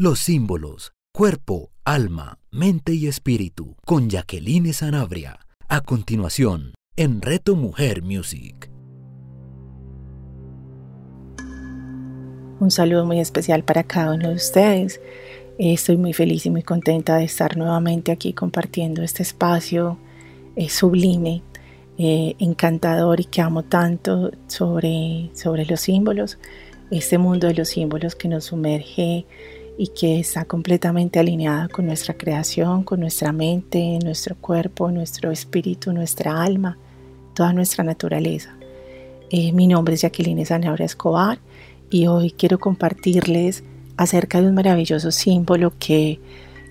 Los símbolos, cuerpo, alma, mente y espíritu, con Jacqueline Sanabria. A continuación, en Reto Mujer Music. Un saludo muy especial para cada uno de ustedes. Estoy muy feliz y muy contenta de estar nuevamente aquí compartiendo este espacio eh, sublime, eh, encantador y que amo tanto sobre, sobre los símbolos, este mundo de los símbolos que nos sumerge y que está completamente alineada con nuestra creación, con nuestra mente, nuestro cuerpo, nuestro espíritu, nuestra alma, toda nuestra naturaleza. Eh, mi nombre es Jacqueline Zanabria Escobar y hoy quiero compartirles acerca de un maravilloso símbolo que,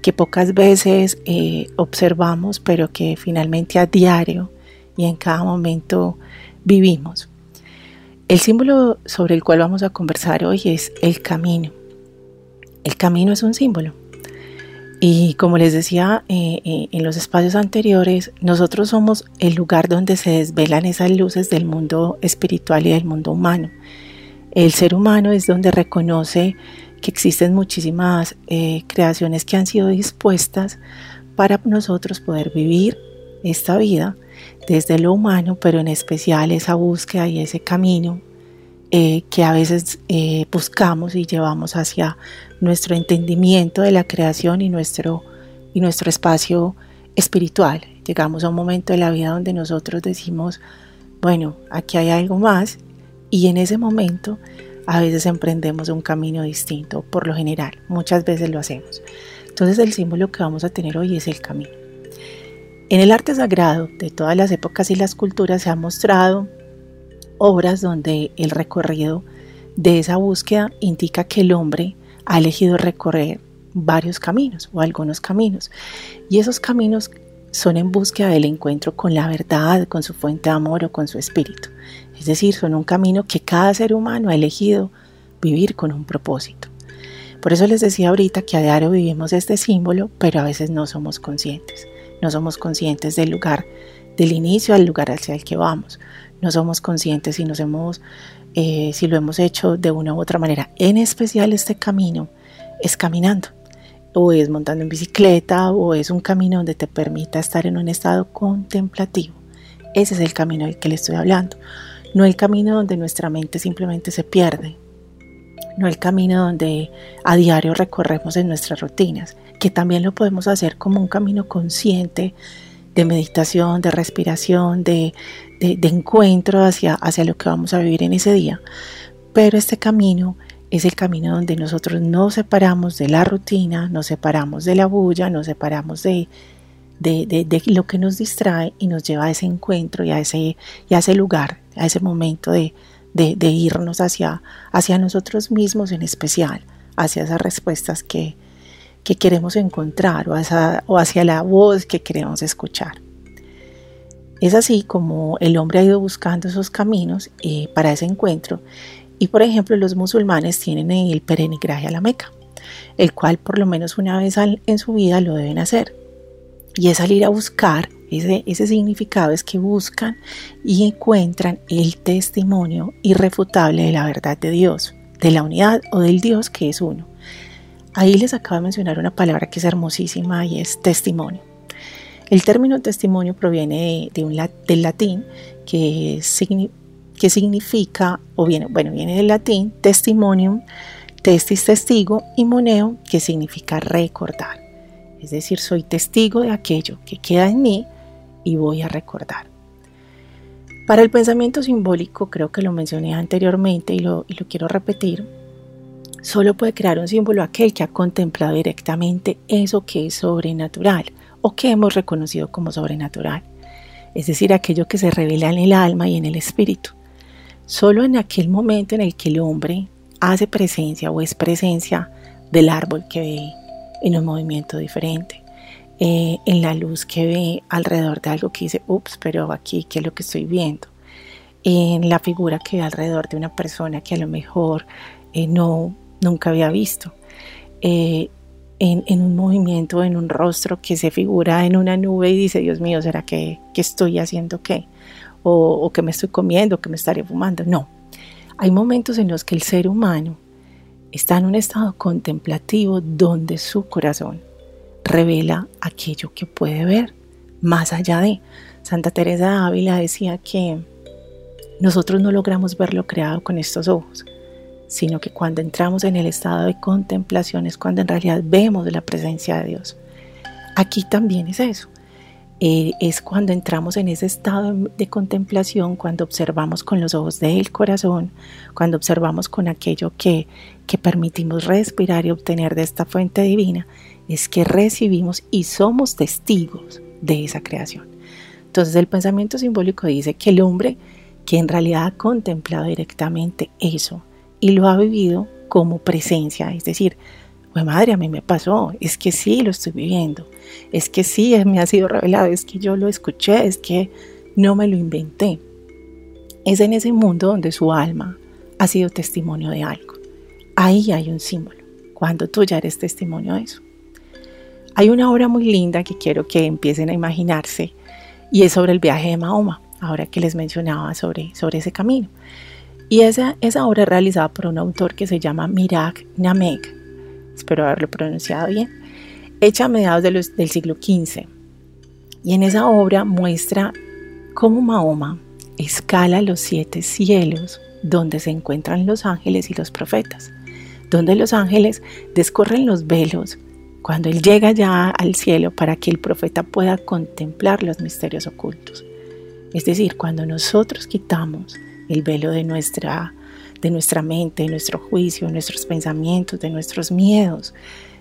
que pocas veces eh, observamos, pero que finalmente a diario y en cada momento vivimos. El símbolo sobre el cual vamos a conversar hoy es el camino. El camino es un símbolo. Y como les decía eh, eh, en los espacios anteriores, nosotros somos el lugar donde se desvelan esas luces del mundo espiritual y del mundo humano. El ser humano es donde reconoce que existen muchísimas eh, creaciones que han sido dispuestas para nosotros poder vivir esta vida desde lo humano, pero en especial esa búsqueda y ese camino que a veces buscamos y llevamos hacia nuestro entendimiento de la creación y nuestro, y nuestro espacio espiritual. Llegamos a un momento de la vida donde nosotros decimos, bueno, aquí hay algo más y en ese momento a veces emprendemos un camino distinto, por lo general, muchas veces lo hacemos. Entonces el símbolo que vamos a tener hoy es el camino. En el arte sagrado de todas las épocas y las culturas se ha mostrado obras donde el recorrido de esa búsqueda indica que el hombre ha elegido recorrer varios caminos o algunos caminos. Y esos caminos son en búsqueda del encuentro con la verdad, con su fuente de amor o con su espíritu. Es decir, son un camino que cada ser humano ha elegido vivir con un propósito. Por eso les decía ahorita que a diario vivimos este símbolo, pero a veces no somos conscientes. No somos conscientes del lugar, del inicio al lugar hacia el que vamos no somos conscientes si nos hemos, eh, si lo hemos hecho de una u otra manera. En especial este camino es caminando, o es montando en bicicleta, o es un camino donde te permita estar en un estado contemplativo. Ese es el camino del que le estoy hablando. No el camino donde nuestra mente simplemente se pierde. No el camino donde a diario recorremos en nuestras rutinas, que también lo podemos hacer como un camino consciente de meditación, de respiración, de, de, encuentro hacia, hacia lo que vamos a vivir en ese día. Pero este camino es el camino donde nosotros nos separamos de la rutina, nos separamos de la bulla, nos separamos de, de, lo que nos distrae y nos lleva a ese encuentro y a ese, y ese lugar, a ese momento de, irnos hacia, hacia nosotros mismos en especial, hacia esas respuestas que, que queremos encontrar o hacia, la voz que queremos escuchar. Es así como el hombre ha ido buscando esos caminos eh, para ese encuentro y por ejemplo los musulmanes tienen el peregrinaje a la Meca, el cual por lo menos una vez en su vida lo deben hacer. Y es salir a buscar, ese, ese significado es que buscan y encuentran el testimonio irrefutable de la verdad de Dios, de la unidad o del Dios que es uno. Ahí les acabo de mencionar una palabra que es hermosísima y es testimonio. El término testimonio proviene de, un, del latín que, que significa, o viene, bueno, viene del latín testimonium, testis testigo y moneo, que significa recordar. Es decir, soy testigo de aquello que queda en mí y voy a recordar. Para el pensamiento simbólico, creo que lo mencioné anteriormente y lo, y lo quiero repetir, solo puede crear un símbolo aquel que ha contemplado directamente eso que es sobrenatural o que hemos reconocido como sobrenatural, es decir, aquello que se revela en el alma y en el espíritu. Solo en aquel momento en el que el hombre hace presencia o es presencia del árbol que ve en un movimiento diferente, eh, en la luz que ve alrededor de algo que dice, ups, pero aquí, ¿qué es lo que estoy viendo? En la figura que ve alrededor de una persona que a lo mejor eh, no, nunca había visto. Eh, en, un movimiento, en un rostro que se figura en una nube y dice, Dios mío, ¿será que, estoy haciendo qué? O, o, que me estoy comiendo, que me estaré fumando. No, hay momentos en los que el ser humano está en un estado contemplativo donde su corazón revela aquello que puede ver más allá de. Santa Teresa de Ávila decía que nosotros no logramos ver lo creado con estos ojos, sino que cuando entramos en el estado de contemplación es cuando en realidad vemos la presencia de Dios. Aquí también es eso. Eh, es cuando entramos en ese estado de contemplación, cuando observamos con los ojos del corazón, cuando observamos con aquello que, que permitimos respirar y obtener de esta fuente divina, es que recibimos y somos testigos de esa creación. Entonces el pensamiento simbólico dice que el hombre que en realidad ha contemplado directamente eso y lo ha vivido como presencia, es decir, pues madre, a mí me pasó, es que sí lo estoy viviendo, es que sí me ha sido revelado, es que yo lo escuché, es que no me lo inventé. Es en ese mundo donde su alma ha sido testimonio de algo. Ahí hay un símbolo, cuando tú ya eres testimonio de eso. Hay una obra muy linda que quiero que empiecen a imaginarse y es sobre el viaje de Mahoma, ahora que les mencionaba sobre, sobre ese camino. Y esa, esa obra es realizada por un autor que se llama Mirak Namek, espero haberlo pronunciado bien, hecha a mediados del siglo XV. Y en esa obra muestra cómo Mahoma escala los siete cielos donde se encuentran los ángeles y los profetas, donde los ángeles descorren los velos cuando él llega ya al cielo para que el profeta pueda contemplar los misterios ocultos. Es decir, cuando nosotros quitamos el velo de nuestra de nuestra mente, de nuestro juicio, de nuestros pensamientos, de nuestros miedos,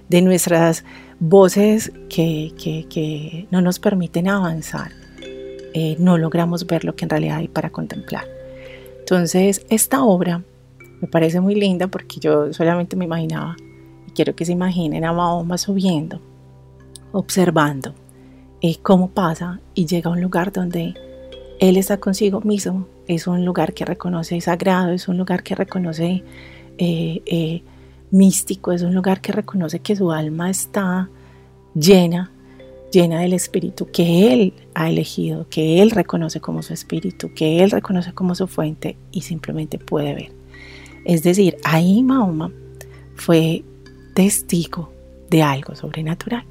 de nuestras voces que, no nos permiten avanzar, eh, no logramos ver lo que en realidad hay para contemplar. Entonces, esta obra me parece muy linda porque yo solamente me imaginaba, y quiero que se imaginen a Mahoma subiendo, observando eh, cómo pasa y llega a un lugar donde él está consigo mismo, es un lugar que reconoce sagrado, es un lugar que reconoce eh, eh, místico, es un lugar que reconoce que su alma está llena, llena del espíritu que él ha elegido, que él reconoce como su espíritu, que él reconoce como su fuente y simplemente puede ver. Es decir, ahí Mahoma fue testigo de algo sobrenatural.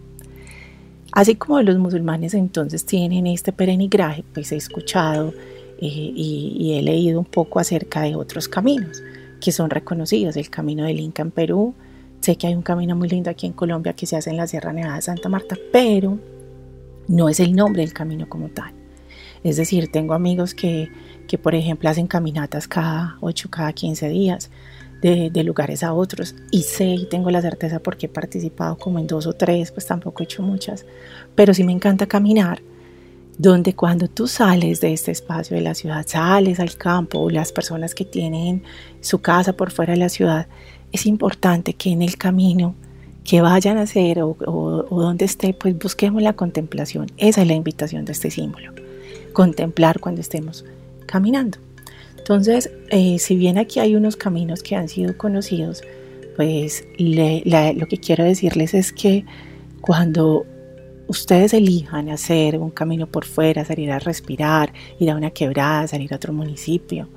Así como los musulmanes entonces tienen este peregrinaje, pues he escuchado eh, y, he leído un poco acerca de otros caminos que son reconocidos, el camino del Inca en Perú, sé que hay un camino muy lindo aquí en Colombia que se hace en la Sierra Nevada de Santa Marta, pero no es el nombre del camino como tal. Es decir, tengo amigos que, que por ejemplo hacen caminatas cada 8, cada 15 días, de, lugares a otros y sé y tengo la certeza porque he participado como en dos o tres, pues tampoco he hecho muchas, pero sí me encanta caminar, donde cuando tú sales de este espacio de la ciudad, sales al campo las personas que tienen su casa por fuera de la ciudad, es importante que en el camino que vayan a hacer o, o donde esté, pues busquemos la contemplación. Esa es la invitación de este símbolo, contemplar cuando estemos caminando. Entonces, eh, si bien aquí hay unos caminos que han sido conocidos, pues lo que quiero decirles es que cuando ustedes elijan hacer un camino por fuera, salir a respirar, ir a una quebrada, salir a otro municipio,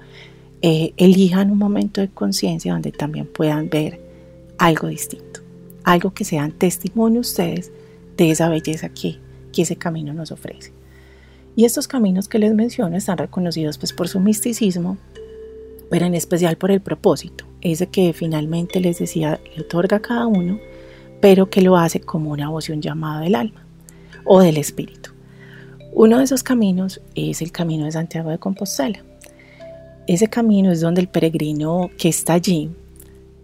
eh, elijan un momento de conciencia donde también puedan ver algo distinto, algo que sean testimonio ustedes de esa belleza que, que ese camino nos ofrece. Y estos caminos que les menciono están reconocidos pues por su misticismo, pero en especial por el propósito, ese que finalmente les decía le otorga a cada uno, pero que lo hace como una voz y un llamado del alma o del espíritu. Uno de esos caminos es el camino de Santiago de Compostela. Ese camino es donde el peregrino que está allí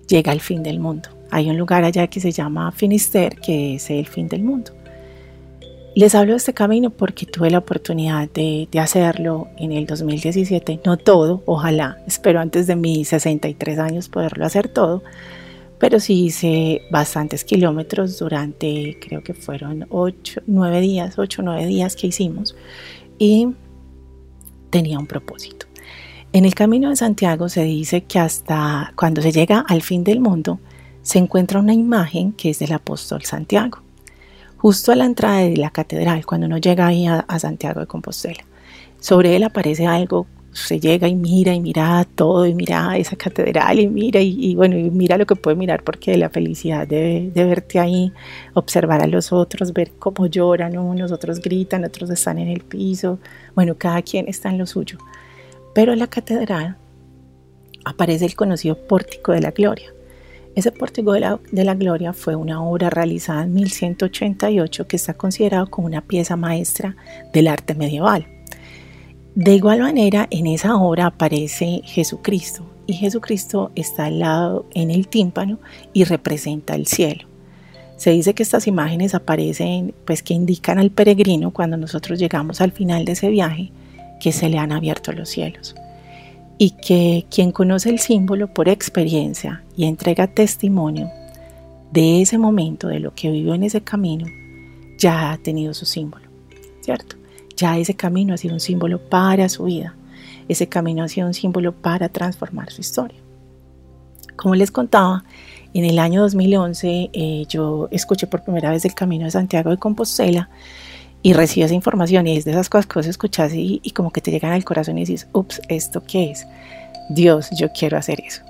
llega al fin del mundo. Hay un lugar allá que se llama Finister, que es el fin del mundo. Les hablo de este camino porque tuve la oportunidad de, hacerlo en el 2017, no todo, ojalá, espero antes de mis 63 años poderlo hacer todo, pero sí hice bastantes kilómetros durante, creo que fueron 8, 9 días, 8, 9 días que hicimos y tenía un propósito. En el camino de Santiago se dice que hasta cuando se llega al fin del mundo se encuentra una imagen que es del apóstol Santiago justo a la entrada de la catedral, cuando uno llega ahí a, Santiago de Compostela. Sobre él aparece algo se llega y mira y mira todo y mira esa catedral y mira y, bueno, y mira lo que puede mirar porque la felicidad de, de, verte ahí, observar a los otros, ver cómo lloran unos, otros gritan, otros están en el piso, bueno, cada quien está en lo suyo. Pero en la catedral aparece el conocido Pórtico de la Gloria. Ese Pórtico de la, de la, Gloria fue una obra realizada en 1188 que está considerado como una pieza maestra del arte medieval. De igual manera, en esa obra aparece Jesucristo y Jesucristo está al lado en el tímpano y representa el cielo. Se dice que estas imágenes aparecen, pues que indican al peregrino cuando nosotros llegamos al final de ese viaje que se le han abierto los cielos y que quien conoce el símbolo por experiencia y entrega testimonio de ese momento, de lo que vivió en ese camino, ya ha tenido su símbolo, ¿cierto? Ya ese camino ha sido un símbolo para su vida. Ese camino ha sido un símbolo para transformar su historia. Como les contaba, en el año 2011 eh, yo escuché por primera vez el Camino de Santiago de Compostela y recibí esa información y es de esas cosas que vos escuchás y, y como que te llegan al corazón y dices, ups, ¿esto qué es? Dios, yo quiero hacer eso.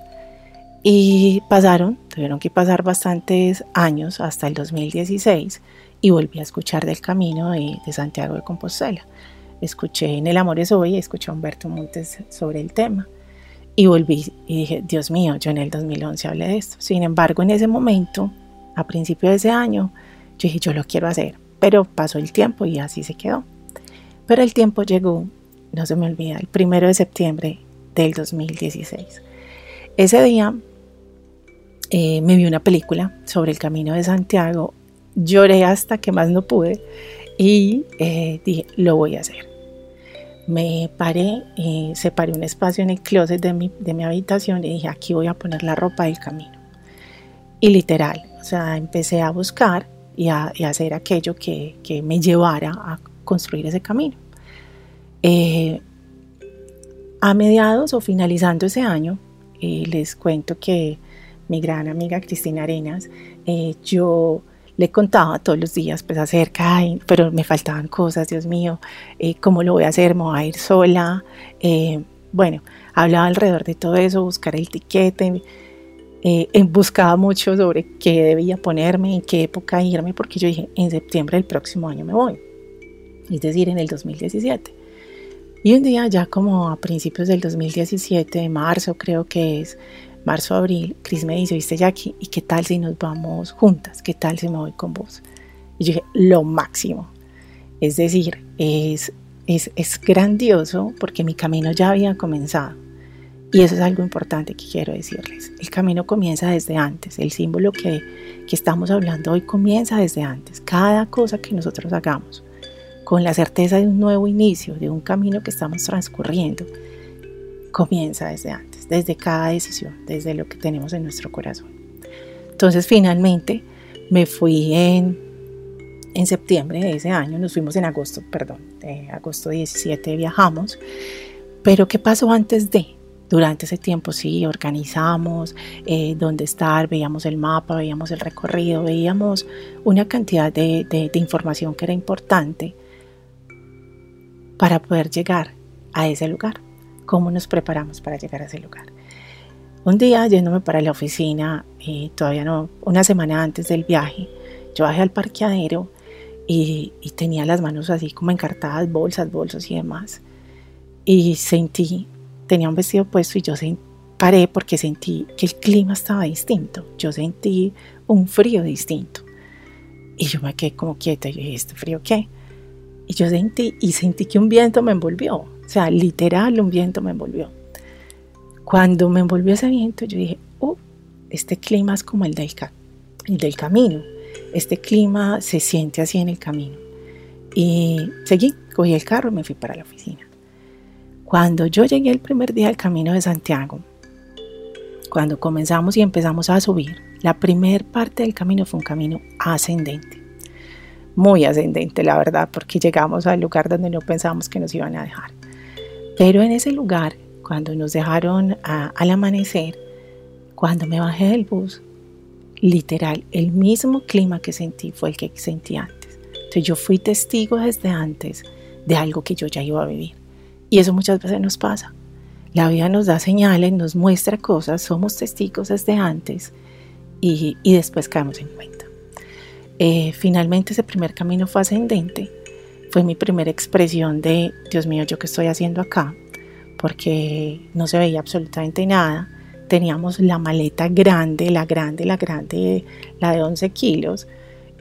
Y pasaron, tuvieron que pasar bastantes años hasta el 2016 y volví a escuchar del camino de, Santiago de Compostela. Escuché en El Amor es Hoy, escuché a Humberto Montes sobre el tema y volví y dije, Dios mío, yo en el 2011 hablé de esto. Sin embargo, en ese momento, a principio de ese año, yo dije, yo lo quiero hacer, pero pasó el tiempo y así se quedó. Pero el tiempo llegó, no se me olvida, el primero de septiembre del 2016. Ese día eh, me vi una película sobre el camino de Santiago Lloré hasta que más no pude y eh, dije, lo voy a hacer. Me paré, eh, separé un espacio en el closet de mi, de mi habitación y dije, aquí voy a poner la ropa del camino. Y literal, o sea, empecé a buscar y a, hacer aquello que, que, me llevara a construir ese camino. Eh, a mediados o finalizando ese año, les cuento que mi gran amiga Cristina Arenas, yo le contaba todos los días pues acerca, pero me faltaban cosas, Dios mío, eh, ¿cómo lo voy a hacer? ¿Me voy a ir sola? Eh, bueno, hablaba alrededor de todo eso, buscar el tiquete, eh, buscaba mucho sobre qué debía ponerme, en qué época irme, porque yo dije, en septiembre del próximo año me voy, es decir, en el 2017. Y un día, ya como a principios del 2017, marzo creo que es, marzo, abril, Cris me dice, viste Jackie, ¿y qué tal si nos vamos juntas? ¿Qué tal si me voy con vos? Y yo dije, lo máximo. Es decir, es, es, es grandioso porque mi camino ya había comenzado. Y eso es algo importante que quiero decirles. El camino comienza desde antes. El símbolo que, que estamos hablando hoy comienza desde antes. Cada cosa que nosotros hagamos, con la certeza de un nuevo inicio, de un camino que estamos transcurriendo, comienza desde antes, desde cada decisión, desde lo que tenemos en nuestro corazón. Entonces finalmente me fui en, en septiembre de ese año, nos fuimos en agosto, perdón, de agosto 17 viajamos, pero ¿qué pasó antes de? Durante ese tiempo sí, organizamos eh, dónde estar, veíamos el mapa, veíamos el recorrido, veíamos una cantidad de, de, de información que era importante para poder llegar a ese lugar cómo nos preparamos para llegar a ese lugar. Un día yéndome para la oficina, y todavía no, una semana antes del viaje, yo bajé al parqueadero y, tenía las manos así como encartadas, bolsas, bolsos y demás. Y sentí, tenía un vestido puesto y yo paré porque sentí que el clima estaba distinto. Yo sentí un frío distinto. Y yo me quedé como quieta y dije, ¿este frío qué? Y yo sentí, y sentí que un viento me envolvió. O sea, literal, un viento me envolvió. Cuando me envolvió ese viento, yo dije, oh, este clima es como el del, el del camino. Este clima se siente así en el camino. Y seguí, cogí el carro y me fui para la oficina. Cuando yo llegué el primer día al camino de Santiago, cuando comenzamos y empezamos a subir, la primera parte del camino fue un camino ascendente. Muy ascendente, la verdad, porque llegamos al lugar donde no pensábamos que nos iban a dejar. Pero en ese lugar, cuando nos dejaron al amanecer, cuando me bajé del bus, literal, el mismo clima que sentí fue el que sentí antes. Entonces yo fui testigo desde antes de algo que yo ya iba a vivir. Y eso muchas veces nos pasa. La vida nos da señales, nos muestra cosas, somos testigos desde antes y, después caemos en cuenta. Eh, finalmente ese primer camino fue ascendente, fue mi primera expresión de, Dios mío, ¿yo qué estoy haciendo acá? Porque no se veía absolutamente nada. Teníamos la maleta grande, la grande, la grande, la de 11 kilos.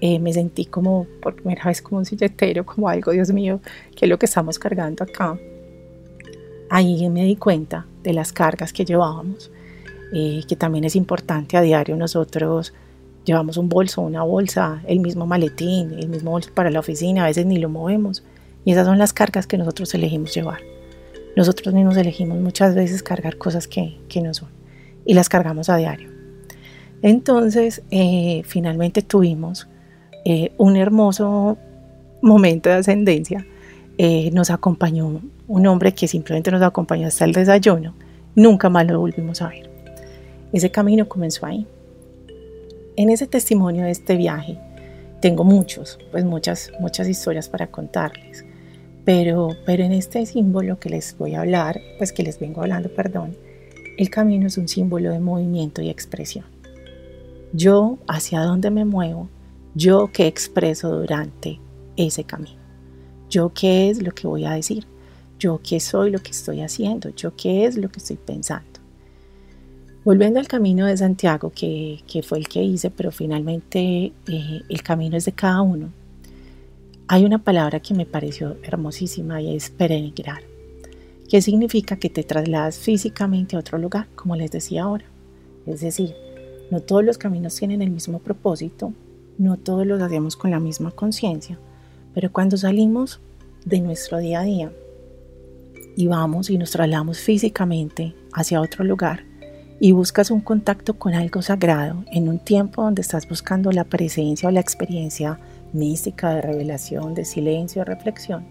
Eh, me sentí como por primera vez como un silletero, como algo, Dios mío, ¿qué es lo que estamos cargando acá? Ahí me di cuenta de las cargas que llevábamos, eh, que también es importante a diario nosotros llevamos un bolso, una bolsa, el mismo maletín, el mismo bolso para la oficina, a veces ni lo movemos. Y esas son las cargas que nosotros elegimos llevar. Nosotros mismos elegimos muchas veces cargar cosas que, que no son y las cargamos a diario. Entonces, eh, finalmente tuvimos eh, un hermoso momento de ascendencia. Eh, nos acompañó un hombre que simplemente nos acompañó hasta el desayuno. Nunca más lo volvimos a ver. Ese camino comenzó ahí. En ese testimonio de este viaje tengo muchos, pues muchas, muchas historias para contarles. Pero, pero en este símbolo que les voy a hablar, pues que les vengo hablando, perdón, el camino es un símbolo de movimiento y expresión. Yo hacia dónde me muevo yo qué expreso durante ese camino, yo qué es lo que voy a decir, yo qué soy lo que estoy haciendo, yo qué es lo que estoy pensando. Volviendo al camino de Santiago, que, fue el que hice, pero finalmente eh, el camino es de cada uno, hay una palabra que me pareció hermosísima y es peregrinar, que significa que te trasladas físicamente a otro lugar, como les decía ahora. Es decir, no todos los caminos tienen el mismo propósito, no todos los hacemos con la misma conciencia, pero cuando salimos de nuestro día a día y vamos y nos trasladamos físicamente hacia otro lugar y buscas un contacto con algo sagrado en un tiempo donde estás buscando la presencia o la experiencia mística de revelación, de silencio, de reflexión,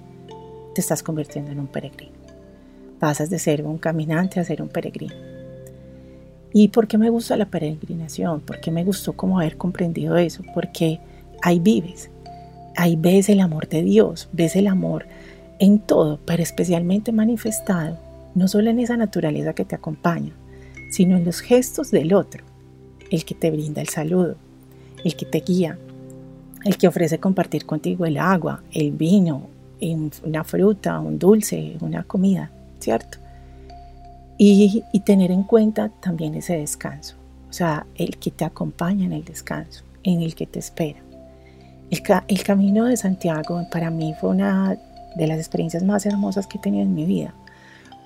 te estás convirtiendo en un peregrino. Pasas de ser un caminante a ser un peregrino. ¿Y por qué me gusta la peregrinación? ¿Por qué me gustó como haber comprendido eso? Porque ahí vives, ahí ves el amor de Dios, ves el amor en todo, pero especialmente manifestado, no solo en esa naturaleza que te acompaña, sino en los gestos del otro, el que te brinda el saludo, el que te guía, el que ofrece compartir contigo el agua, el vino, una fruta, un dulce, una comida, ¿cierto? Y, tener en cuenta también ese descanso, o sea, el que te acompaña en el descanso, en el que te espera. El, el camino de Santiago para mí fue una de las experiencias más hermosas que he tenido en mi vida,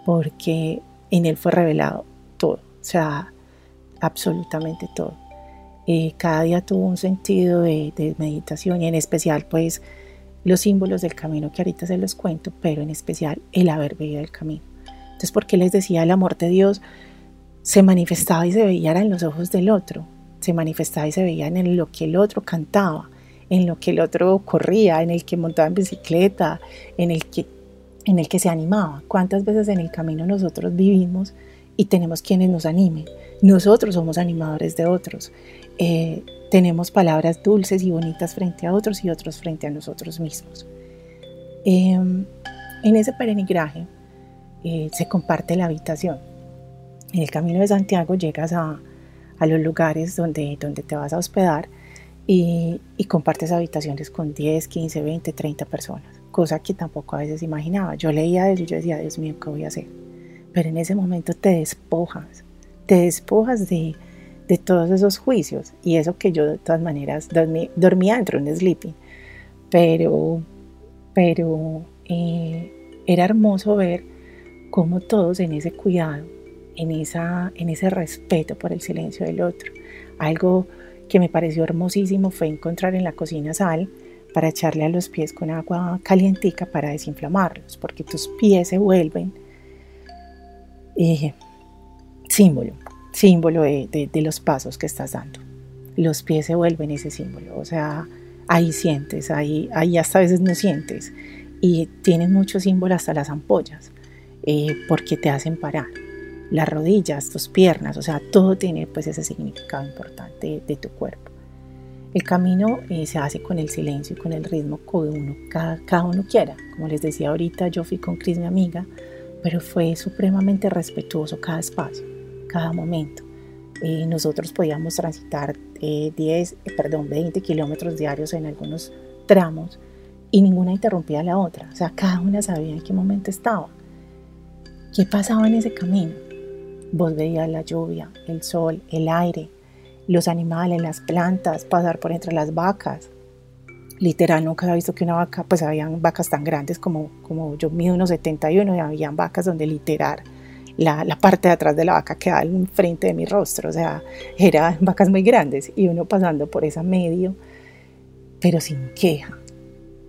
porque en él fue revelado todo, o sea, absolutamente todo. Eh, cada día tuvo un sentido de, meditación y en especial pues los símbolos del camino que ahorita se los cuento, pero en especial el haber vivido el camino. Entonces, porque les decía, el amor de Dios se manifestaba y se veía en los ojos del otro, se manifestaba y se veía en lo que el otro cantaba, en lo que el otro corría, en el que montaba en bicicleta, en el que, en el que se animaba. ¿Cuántas veces en el camino nosotros vivimos y tenemos quienes nos animen? Nosotros somos animadores de otros. Eh, tenemos palabras dulces y bonitas frente a otros y otros frente a nosotros mismos. Em, en ese peregrinaje eh, se comparte la habitación. En el camino de Santiago llegas a, los lugares donde, donde te vas a hospedar y, compartes habitaciones con 10, 15, 20, 30 personas, cosa que tampoco a veces imaginaba. Yo leía eso y yo decía, Dios mío, ¿qué voy a hacer? Pero en ese momento te despojas, te despojas de, todos esos juicios y eso que yo de todas maneras dormía dentro de un sleeping, pero, pero eh, era hermoso ver como todos en ese cuidado, en, esa, en ese respeto por el silencio del otro. Algo que me pareció hermosísimo fue encontrar en la cocina sal para echarle a los pies con agua calientica para desinflamarlos, porque tus pies se vuelven eh, símbolo, símbolo de, los pasos que estás dando. Los pies se vuelven ese símbolo, o sea, ahí sientes, ahí, ahí hasta a veces no sientes, y tienen muchos símbolos hasta las ampollas. Eh, porque te hacen parar. Las rodillas, tus piernas, o sea, todo tiene pues ese significado importante de, tu cuerpo. El camino eh, se hace con el silencio y con el ritmo que uno, cada, uno quiera. Como les decía ahorita, yo fui con Cris, mi amiga, pero fue supremamente respetuoso cada espacio, cada momento. Eh, nosotros podíamos transitar 10, eh, eh, perdón, 20 kilómetros diarios en algunos tramos y ninguna interrumpía a la otra. O sea, cada una sabía en qué momento estaba. ¿Qué pasaba en ese camino? Vos veías la lluvia, el sol, el aire, los animales, las plantas, pasar por entre las vacas. Literal, nunca había visto que una vaca, pues habían vacas tan grandes como, como yo mido unos 71 y habían vacas donde literal la, la, parte de atrás de la vaca quedaba enfrente de mi rostro, o sea, eran vacas muy grandes y uno pasando por esa medio, pero sin queja.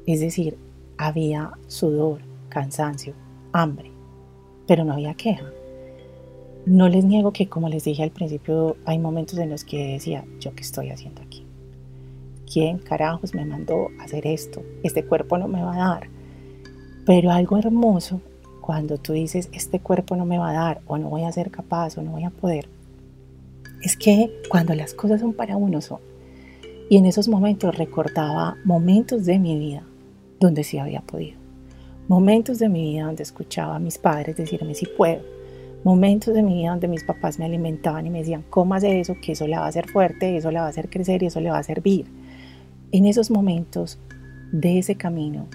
Es decir, había sudor, cansancio, hambre, pero no había queja. No les niego que, como les dije al principio, hay momentos en los que decía, ¿yo qué estoy haciendo aquí? ¿Quién carajos me mandó hacer esto? Este cuerpo no me va a dar. Pero algo hermoso cuando tú dices, este cuerpo no me va a dar, o no voy a ser capaz, o no voy a poder, es que cuando las cosas son para uno son. Y en esos momentos recordaba momentos de mi vida donde sí había podido. Momentos de mi vida donde escuchaba a mis padres decirme si puedo. Momentos de mi vida donde mis papás me alimentaban y me decían, hacer eso, que eso la va a hacer fuerte, eso la va a hacer crecer y eso le va a servir. En esos momentos de ese camino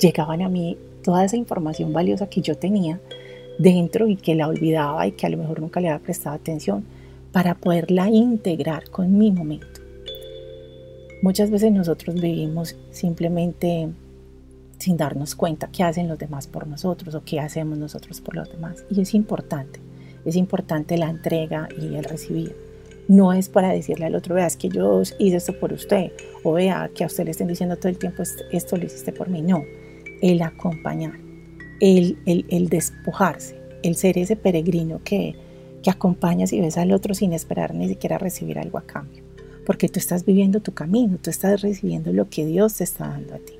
llegaban a mí toda esa información valiosa que yo tenía dentro y que la olvidaba y que a lo mejor nunca le había prestado atención para poderla integrar con mi momento. Muchas veces nosotros vivimos simplemente sin darnos cuenta qué hacen los demás por nosotros o qué hacemos nosotros por los demás. Y es importante, es importante la entrega y el recibir. No es para decirle al otro, vea, es que yo hice esto por usted, o vea, que a usted le estén diciendo todo el tiempo, esto lo hiciste por mí. No, el acompañar, el, el, despojarse, el ser ese peregrino que, que acompañas y ves al otro sin esperar ni siquiera recibir algo a cambio. Porque tú estás viviendo tu camino, tú estás recibiendo lo que Dios te está dando a ti.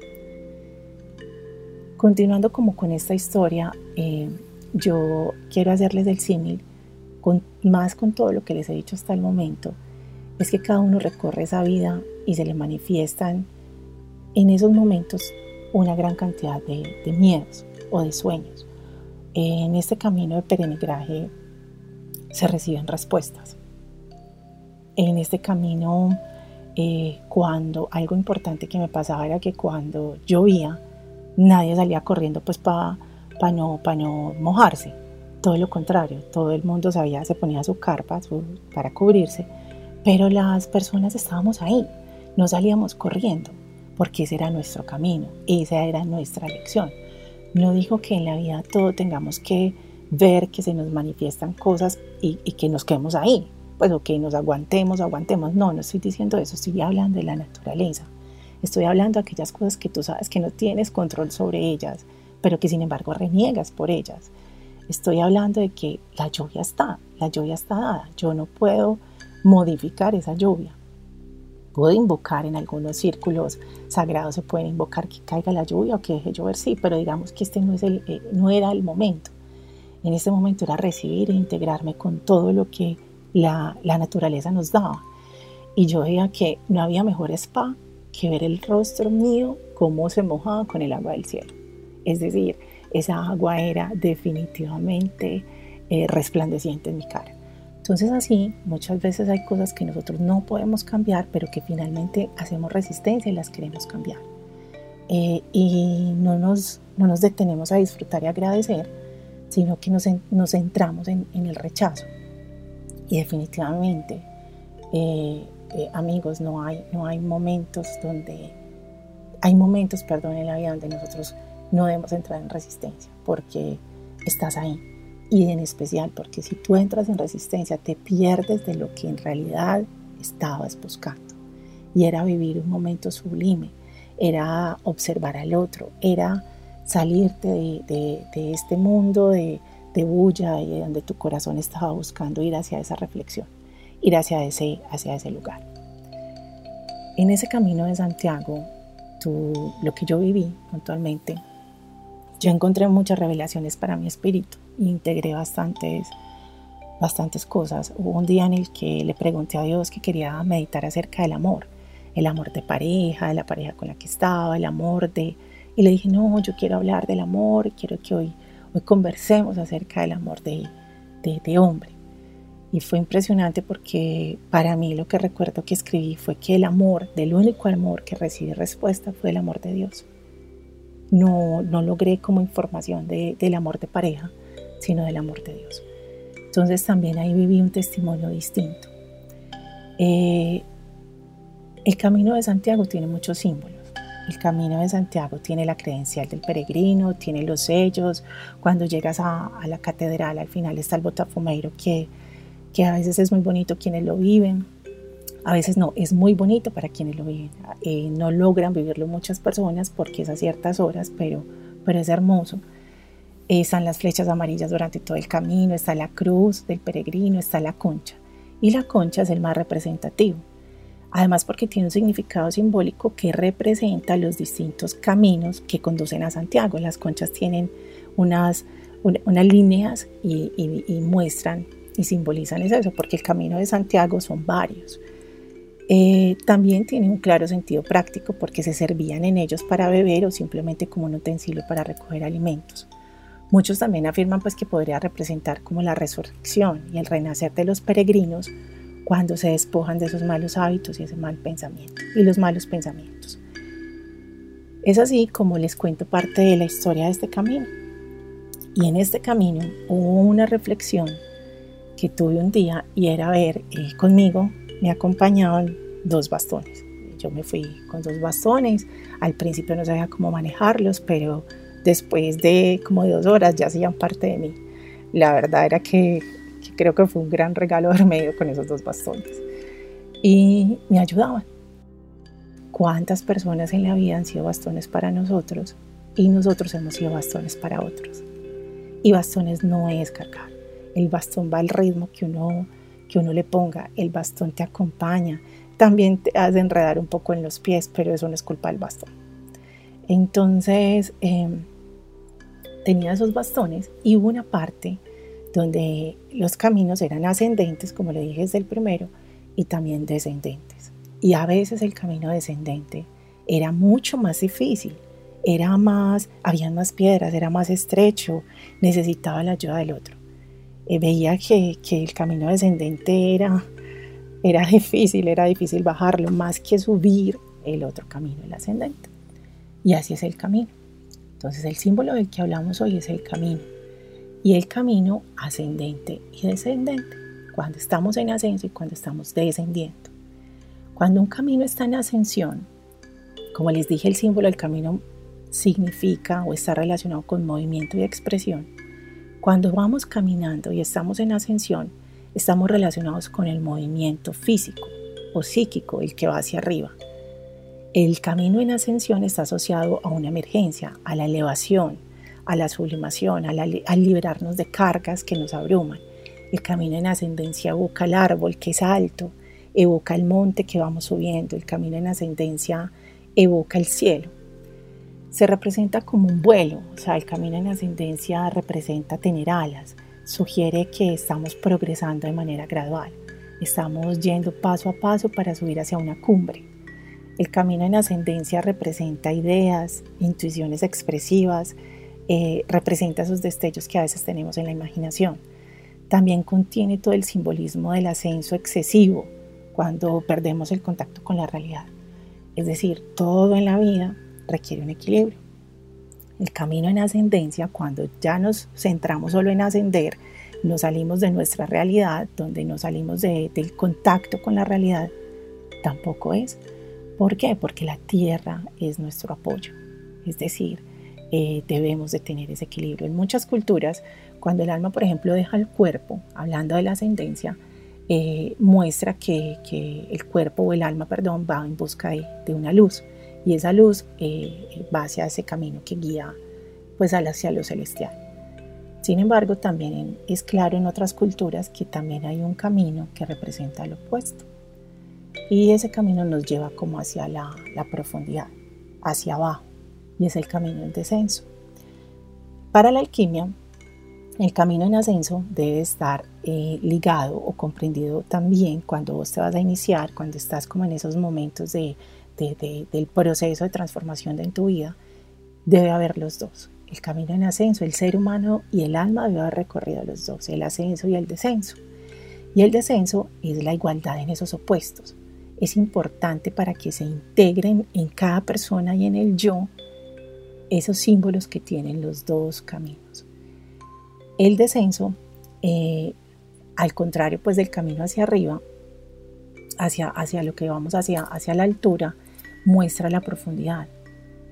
Continuando como con esta historia, eh, yo quiero hacerles el símil, más con todo lo que les he dicho hasta el momento, es que cada uno recorre esa vida y se le manifiestan en esos momentos una gran cantidad de, miedos o de sueños. En este camino de peregrinaje se reciben respuestas. En este camino, eh, cuando algo importante que me pasaba era que cuando llovía, nadie salía corriendo pues para no, no mojarse. Todo lo contrario, todo el mundo sabía, se ponía su carpa para cubrirse, pero las personas estábamos ahí, no salíamos corriendo porque ese era nuestro camino, esa era nuestra lección. No dijo que en la vida todo tengamos que ver que se nos manifiestan cosas y, que nos quedemos ahí, pues o que nos aguantemos, aguantemos. No, no estoy diciendo eso, estoy hablando de la naturaleza. Estoy hablando de aquellas cosas que tú sabes que no tienes control sobre ellas, pero que sin embargo reniegas por ellas. Estoy hablando de que la lluvia está, la lluvia está dada. Yo no puedo modificar esa lluvia puedo invocar en algunos círculos sagrados, se puede invocar que caiga la lluvia o que deje llover, sí, pero digamos que este no, es el, eh, no era el momento. En este momento era recibir e integrarme con todo lo que la, la naturaleza nos daba. Y yo veía que no había mejor spa que ver el rostro mío cómo se mojaba con el agua del cielo. Es decir, esa agua era definitivamente eh, resplandeciente en mi cara. Entonces así, muchas veces hay cosas que nosotros no podemos cambiar, pero que finalmente hacemos resistencia y las queremos cambiar. Eh, y no nos, no nos detenemos a disfrutar y agradecer, sino que nos, nos centramos en, el rechazo. Y definitivamente, eh, eh, amigos, no hay, no hay momentos donde, hay momentos, perdón, en la vida donde nosotros no debemos entrar en resistencia, porque estás ahí, y en especial porque si tú entras en resistencia te pierdes de lo que en realidad estabas buscando. Y era vivir un momento sublime, era observar al otro, era salirte de, este mundo de, bulla y donde tu corazón estaba buscando ir hacia esa reflexión, ir hacia ese, hacia ese lugar. En ese camino de Santiago, tú, lo que yo viví puntualmente, yo encontré muchas revelaciones para mi espíritu integré bastantes, bastantes cosas. Hubo un día en el que le pregunté a Dios que quería meditar acerca del amor, el amor de pareja, de la pareja con la que estaba, el amor de... Y le dije, no, yo quiero hablar del amor, quiero que hoy, Hoy conversemos acerca del amor de, de, hombre. Y fue impresionante porque para mí lo que recuerdo que escribí fue que el amor, del único amor que recibí respuesta fue el amor de Dios. No, no logré como información del amor de pareja, sino del amor de Dios. Entonces también ahí viví un testimonio distinto. Eh, el camino de Santiago tiene muchos símbolos. El camino de Santiago tiene la credencial del peregrino, tiene los sellos. Cuando llegas a, la catedral, al final está el botafumeiro, que, que a veces es muy bonito quienes lo viven, a veces no, es muy bonito para quienes lo viven. Eh, no logran vivirlo muchas personas porque es a ciertas horas, pero, pero es hermoso. están las flechas amarillas durante todo el camino, está la cruz del peregrino, está la concha y la concha es el más representativo. Además porque tiene un significado simbólico que representa los distintos caminos que conducen a Santiago. Las conchas tienen unas, unas líneas y, muestran y simbolizan eso, porque el camino de Santiago son varios. Eh, también tiene un claro sentido práctico porque se servían en ellos para beber o simplemente como un utensilio para recoger alimentos. Muchos también afirman pues que podría representar como la resurrección y el renacer de los peregrinos cuando se despojan de esos malos hábitos y ese mal pensamiento y los malos pensamientos. Es así como les cuento parte de la historia de este camino. Y en este camino hubo una reflexión que tuve un día y era ver eh, conmigo, me acompañaban dos bastones. Yo me fui con dos bastones, al principio no sabía cómo manejarlos, pero después de como dos horas ya hacían parte de mí. La verdad era que, creo que fue un gran regalo haberme ido con esos dos bastones. Y me ayudaban. ¿Cuántas personas en la vida han sido bastones para nosotros y nosotros hemos sido bastones para otros? Y bastones no es cargar. El bastón va al ritmo que uno, que uno le ponga. El bastón te acompaña. También te hace enredar un poco en los pies, pero eso no es culpa del bastón. Entonces, em, tenía esos bastones y hubo una parte donde los caminos eran ascendentes, como le dije desde el primero, y también descendentes. Y a veces el camino descendente era mucho más difícil, era más, había más piedras, era más estrecho, necesitaba la ayuda del otro. Eh, veía que, que, el camino descendente era, era difícil, era difícil bajarlo, más que subir el otro camino, el ascendente. Y así es el camino. Entonces el símbolo del que hablamos hoy es el camino. Y el camino ascendente y descendente. Cuando estamos en ascenso y cuando estamos descendiendo. Cuando un camino está en ascensión, como les dije, el símbolo del camino significa o está relacionado con movimiento y expresión. Cuando vamos caminando y estamos en ascensión, estamos relacionados con el movimiento físico o psíquico, el que va hacia arriba. El camino en ascensión está asociado a una emergencia, a la elevación, a la sublimación, a, liberarnos de cargas que nos abruman. El camino en ascendencia evoca el árbol que es alto, evoca el monte que vamos subiendo, el camino en ascendencia evoca el cielo. Se representa como un vuelo, o sea, el camino en ascendencia representa tener alas, sugiere que estamos progresando de manera gradual, estamos yendo paso a paso para subir hacia una cumbre. El camino en ascendencia representa ideas, intuiciones expresivas, eh, representa esos destellos que a veces tenemos en la imaginación. También contiene todo el simbolismo del ascenso excesivo cuando perdemos el contacto con la realidad. Es decir, todo en la vida requiere un equilibrio. El camino en ascendencia, cuando ya nos centramos solo en ascender, nos salimos de nuestra realidad, donde nos salimos del contacto con la realidad, tampoco es. ¿Por qué? Porque la tierra es nuestro apoyo. Es decir, eh, debemos de tener ese equilibrio. En muchas culturas, cuando el alma, por ejemplo, deja el cuerpo, hablando de la ascendencia, eh, muestra que, el cuerpo o el alma, perdón, va en busca de, una luz. Y esa luz eh, va hacia ese camino que guía pues hacia lo celestial. Sin embargo, también es claro en otras culturas que también hay un camino que representa lo opuesto. Y ese camino nos lleva como hacia la, profundidad, hacia abajo, y es el camino en descenso. Para la alquimia, el camino en ascenso debe estar eh, ligado o comprendido también cuando vos te vas a iniciar, cuando estás como en esos momentos de, del proceso de transformación de en tu vida, debe haber los dos, el camino en ascenso, el ser humano y el alma debe haber recorrido los dos, el ascenso y el descenso. Y el descenso es la igualdad en esos opuestos. Es importante para que se integren en cada persona y en el yo esos símbolos que tienen los dos caminos. El descenso, eh, al contrario pues del camino hacia arriba, hacia, hacia lo que vamos hacia, hacia la altura, muestra la profundidad,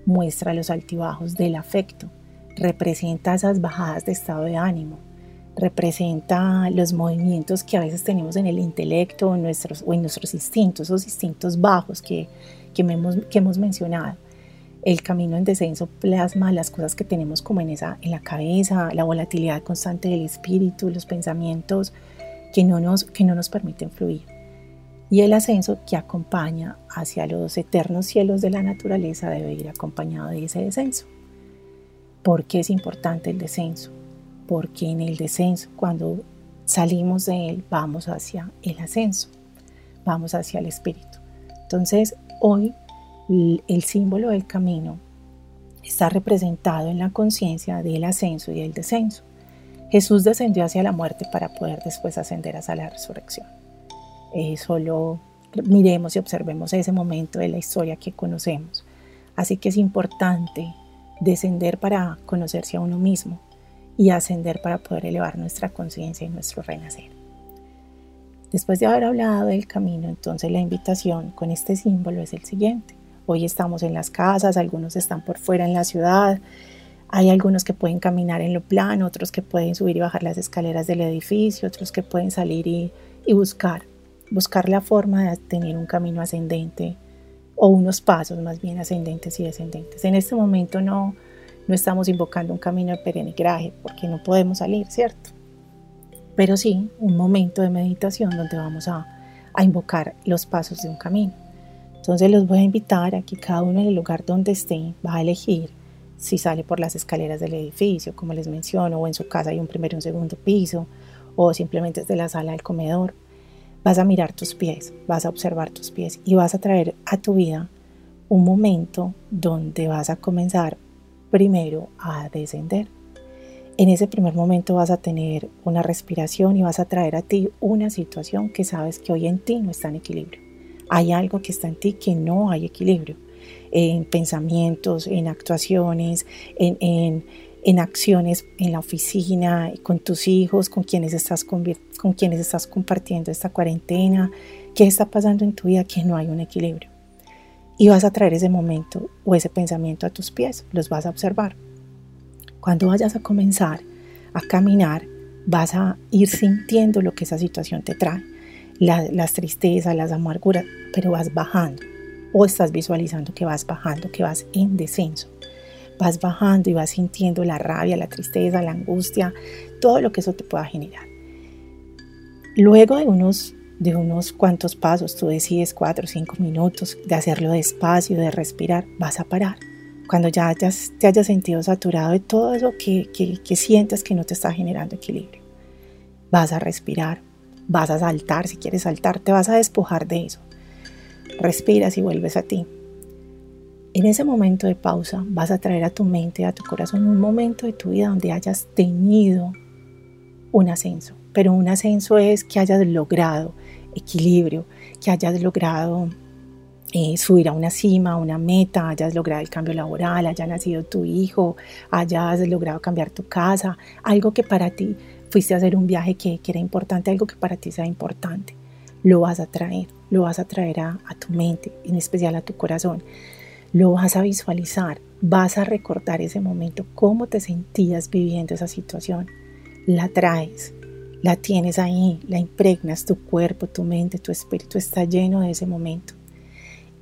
muestra los altibajos del afecto, representa esas bajadas de estado de ánimo, representa los movimientos que a veces tenemos en el intelecto o en nuestros, o en nuestros instintos, esos instintos bajos que, que, hemos, que hemos mencionado. El camino en descenso plasma las cosas que tenemos como en, esa, en la cabeza, la volatilidad constante del espíritu, los pensamientos que no nos, que no nos permiten fluir. Y el ascenso que acompaña hacia los eternos cielos de la naturaleza debe ir acompañado de ese descenso. ¿Por qué es importante el descenso? Porque en el descenso, cuando salimos de él, vamos hacia el ascenso, vamos hacia el espíritu. Entonces, hoy el símbolo del camino está representado en la conciencia del ascenso y el descenso. Jesús descendió hacia la muerte para poder después ascender hacia la resurrección. Eh, solo miremos y observemos ese momento de la historia que conocemos. Así que es importante descender para conocerse a uno mismo y ascender para poder elevar nuestra conciencia y nuestro renacer. Después de haber hablado del camino, entonces la invitación con este símbolo es el siguiente. Hoy estamos en las casas, algunos están por fuera en la ciudad, hay algunos que pueden caminar en lo plano, otros que pueden subir y bajar las escaleras del edificio, otros que pueden salir y, y buscar, buscar la forma de tener un camino ascendente o unos pasos más bien ascendentes y descendentes. En este momento no, no estamos invocando un camino de peregrinaje porque no podemos salir, ¿cierto? Pero sí un momento de meditación donde vamos a, a invocar los pasos de un camino. Entonces los voy a invitar a que cada uno en el lugar donde esté va a elegir si sale por las escaleras del edificio, como les menciono, o en su casa hay un primer y un segundo piso, o simplemente desde la sala del comedor Vas a mirar tus pies, vas a observar tus pies y vas a traer a tu vida un momento donde vas a comenzar primero a descender. En ese primer momento vas a tener una respiración y vas a traer a ti una situación que sabes que hoy en ti no está en equilibrio. Hay algo que está en ti que no hay equilibrio. En pensamientos, en actuaciones, en, en en acciones en la oficina, con tus hijos, con quienes estás, con quienes estás compartiendo esta cuarentena, qué está pasando en tu vida, que no hay un equilibrio. Y vas a traer ese momento o ese pensamiento a tus pies, los vas a observar. Cuando vayas a comenzar a caminar, vas a ir sintiendo lo que esa situación te trae, las tristezas, las amarguras, pero vas bajando o estás visualizando que vas bajando, que vas en descenso vas bajando y vas sintiendo la rabia, la tristeza, la angustia, todo lo que eso te pueda generar. Luego de unos, de unos cuantos pasos, tú decides cuatro o cinco minutos de hacerlo despacio, de respirar, vas a parar. Cuando ya te hayas sentido saturado de todo eso que, que, que que no te está generando equilibrio, vas a respirar, vas a saltar, si quieres saltar, te vas a despojar de eso. Respiras y vuelves a ti en ese momento de pausa vas a traer a tu mente, a tu corazón, un momento de tu vida donde hayas tenido un ascenso. Pero un ascenso es que hayas logrado equilibrio, que hayas logrado eh, subir a una cima, a una meta, hayas logrado el cambio laboral, haya nacido tu hijo, hayas logrado cambiar tu casa, algo que para ti fuiste a hacer un viaje que, era importante, algo que para ti sea importante. Lo vas a traer, lo vas a traer a tu mente, en especial a tu corazón lo vas a visualizar, vas a recordar ese momento, cómo te sentías viviendo esa situación. La traes, la tienes ahí, la impregnas, tu cuerpo, tu mente, tu espíritu está lleno de ese momento.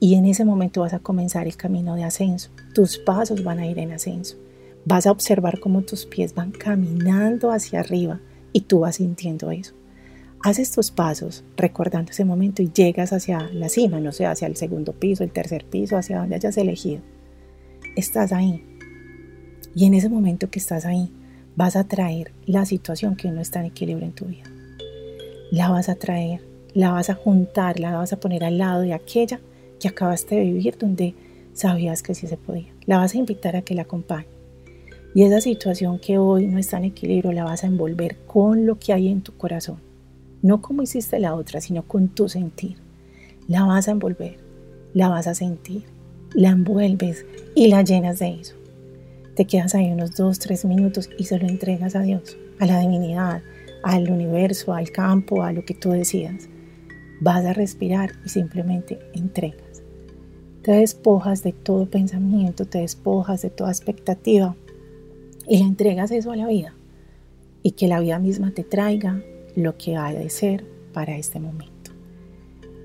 Y en ese momento vas a comenzar el camino de ascenso. Tus pasos van a ir en ascenso. Vas a observar cómo tus pies van caminando hacia arriba y tú vas sintiendo eso haces tus pasos recordando ese momento y llegas hacia la cima, no sé, hacia el segundo piso, el tercer piso, hacia donde hayas elegido. Estás ahí. Y en ese momento que estás ahí, vas a traer la situación que no está en equilibrio en tu vida. La vas a traer, la vas a juntar, la vas a poner al lado de aquella que acabaste de vivir donde sabías que sí se podía. La vas a invitar a que la acompañe. Y esa situación que hoy no está en equilibrio la vas a envolver con lo que hay en tu corazón. No como hiciste la otra, sino con tu sentir. La vas a envolver, la vas a sentir, la envuelves y la llenas de eso. Te quedas ahí unos dos, tres minutos y se lo entregas a Dios, a la divinidad, al universo, al campo, a lo que tú decidas. Vas a respirar y simplemente entregas. Te despojas de todo pensamiento, te despojas de toda expectativa y le entregas eso a la vida y que la vida misma te traiga lo que ha de ser para este momento.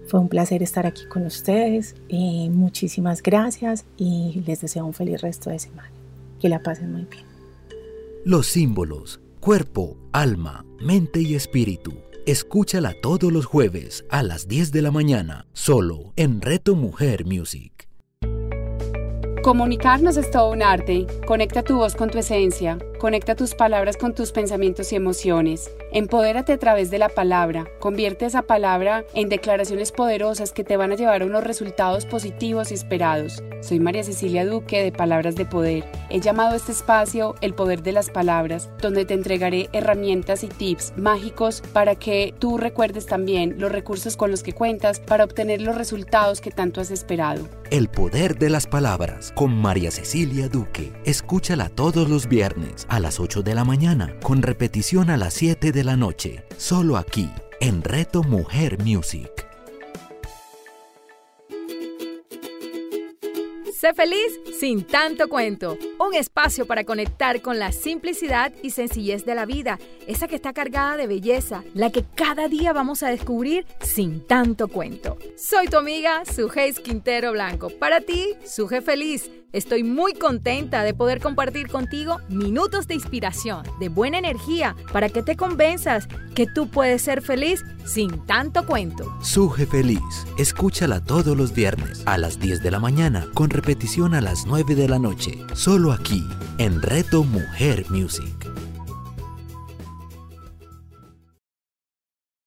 Fue un placer estar aquí con ustedes y muchísimas gracias y les deseo un feliz resto de semana. Que la pasen muy bien. Los símbolos, cuerpo, alma, mente y espíritu. Escúchala todos los jueves a las 10 de la mañana, solo en Reto Mujer Music. Comunicarnos es todo un arte. Conecta tu voz con tu esencia. Conecta tus palabras con tus pensamientos y emociones. Empodérate a través de la palabra. Convierte esa palabra en declaraciones poderosas que te van a llevar a unos resultados positivos y esperados. Soy María Cecilia Duque de Palabras de Poder. He llamado a este espacio El Poder de las Palabras, donde te entregaré herramientas y tips mágicos para que tú recuerdes también los recursos con los que cuentas para obtener los resultados que tanto has esperado. El Poder de las Palabras con María Cecilia Duque. Escúchala todos los viernes a las 8 de la mañana, con repetición a las 7 de la noche, solo aquí, en Reto Mujer Music. Sé feliz sin tanto cuento. Un espacio para conectar con la simplicidad y sencillez de la vida, esa que está cargada de belleza, la que cada día vamos a descubrir sin tanto cuento. Soy tu amiga Sujeis Quintero Blanco. Para ti, Suje Feliz Estoy muy contenta de poder compartir contigo minutos de inspiración, de buena energía, para que te convenzas que tú puedes ser feliz sin tanto cuento. Suje Feliz, escúchala todos los viernes a las 10 de la mañana, con repetición a las 9 de la noche, solo aquí, en Reto Mujer Music.